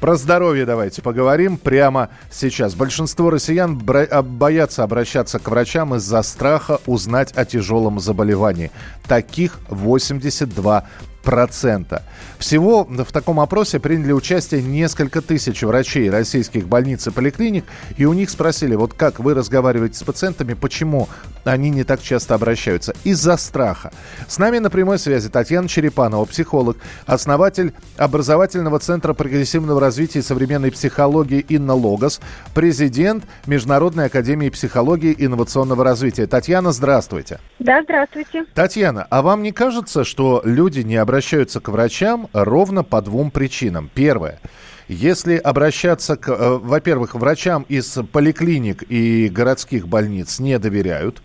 Про здоровье давайте поговорим прямо сейчас. Большинство россиян а, боятся обращаться к врачам из-за страха узнать о тяжелом заболевании. Таких 82 процента. Всего в таком опросе приняли участие несколько тысяч врачей российских больниц и поликлиник, и у них спросили, вот как вы разговариваете с пациентами, почему они не так часто обращаются? Из-за страха. С нами на прямой связи Татьяна Черепанова, психолог, основатель образовательного центра прогрессивного развития и современной психологии Инна Логос, президент Международной академии психологии и инновационного развития. Татьяна, здравствуйте. Да, здравствуйте. Татьяна, а вам не кажется, что люди не обращаются к врачам ровно по двум причинам? Первое. Если обращаться к, э, во-первых, врачам из поликлиник и городских больниц не доверяют,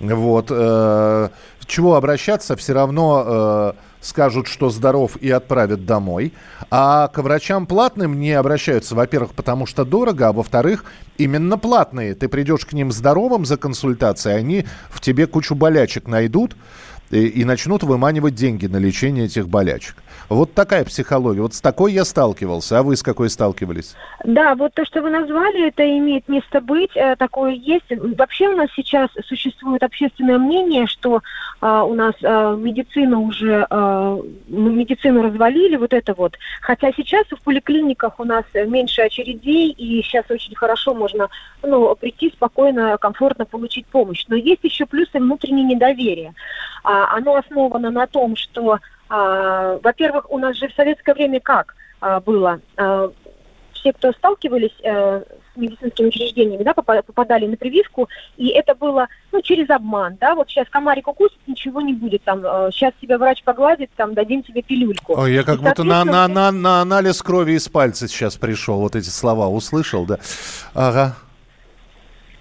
вот, э, чего обращаться, все равно э, скажут, что здоров и отправят домой. А к врачам платным не обращаются, во-первых, потому что дорого, а во-вторых, именно платные. Ты придешь к ним здоровым за консультацией, они в тебе кучу болячек найдут, и, и начнут выманивать деньги на лечение этих болячек. Вот такая психология. Вот с такой я сталкивался. А вы с какой сталкивались? Да, вот то, что вы назвали, это имеет место быть, э, такое есть. Вообще у нас сейчас существует общественное мнение, что э, у нас э, медицина уже, э, медицину развалили, вот это вот. Хотя сейчас в поликлиниках у нас меньше очередей, и сейчас очень хорошо можно ну, прийти спокойно, комфортно получить помощь. Но есть еще плюсы внутреннее недоверие. А, оно основано на том, что а, во-первых, у нас же в советское время как а, было? А, все, кто сталкивались э, с медицинскими учреждениями, да, попадали на прививку, и это было, ну, через обман, да, вот сейчас комарик укусит, ничего не будет, там, сейчас тебя врач погладит, там, дадим тебе пилюльку. Ой, я как и, будто на, на, на, на анализ крови из пальца сейчас пришел, вот эти слова услышал, да, ага.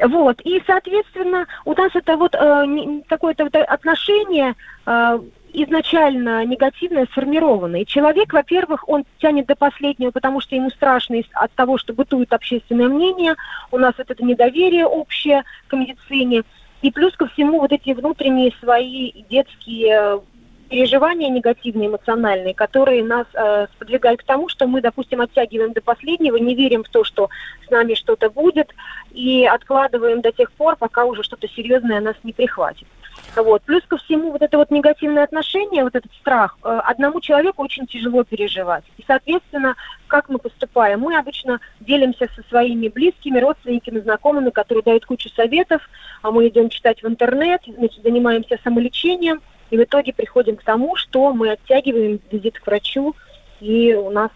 Вот, и, соответственно, у нас это вот э, какое-то вот отношение э, изначально негативное сформировано. И человек, во-первых, он тянет до последнего, потому что ему страшно от того, что бытует общественное мнение, у нас вот это недоверие общее к медицине, и плюс ко всему вот эти внутренние свои детские переживания негативные, эмоциональные, которые нас э, сподвигают к тому, что мы, допустим, оттягиваем до последнего, не верим в то, что с нами что-то будет, и откладываем до тех пор, пока уже что-то серьезное нас не прихватит. Вот. Плюс ко всему, вот это вот негативное отношение, вот этот страх, э, одному человеку очень тяжело переживать. И, соответственно, как мы поступаем? Мы обычно делимся со своими близкими, родственниками, знакомыми, которые дают кучу советов, а мы идем читать в интернет, значит, занимаемся самолечением, и в итоге приходим к тому, что мы оттягиваем визит к врачу, и у нас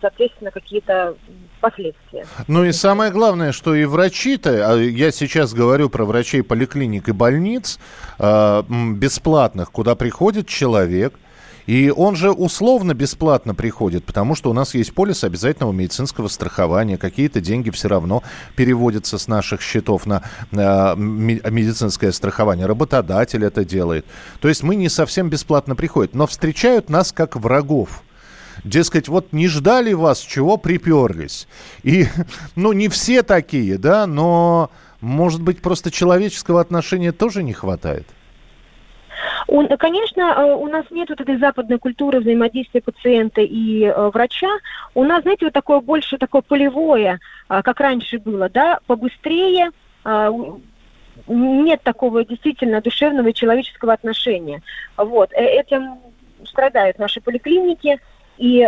соответственно, какие-то последствия. Ну и самое главное, что и врачи-то, а я сейчас говорю про врачей поликлиник и больниц, а, бесплатных, куда приходит человек, и он же условно бесплатно приходит, потому что у нас есть полис обязательного медицинского страхования. Какие-то деньги все равно переводятся с наших счетов на э, медицинское страхование. Работодатель это делает. То есть мы не совсем бесплатно приходим, но встречают нас как врагов. Дескать, вот не ждали вас, чего приперлись. И, ну, не все такие, да, но, может быть, просто человеческого отношения тоже не хватает? Конечно, э, у нас нет вот этой западной культуры взаимодействия пациента и э, врача. У нас, знаете, вот такое больше такое полевое, э, как раньше было, да, побыстрее, нет такого действительно душевного и человеческого отношения. Вот. Этим страдают наши поликлиники, и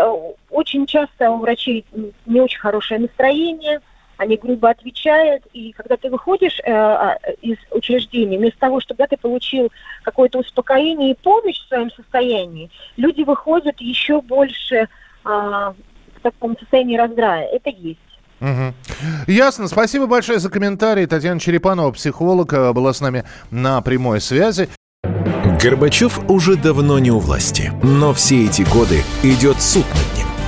очень часто у врачей не очень хорошее настроение – они грубо отвечают, и когда ты выходишь э, а, из учреждения, вместо того, чтобы ты получил какое-то успокоение и помощь в своем состоянии, люди выходят еще больше э, в таком состоянии раздрая. Это есть. Угу. Ясно. Спасибо большое за комментарий. Татьяна Черепанова, психолог, э, была с нами на прямой связи. Горбачев уже давно не у власти, но все эти годы идет суд над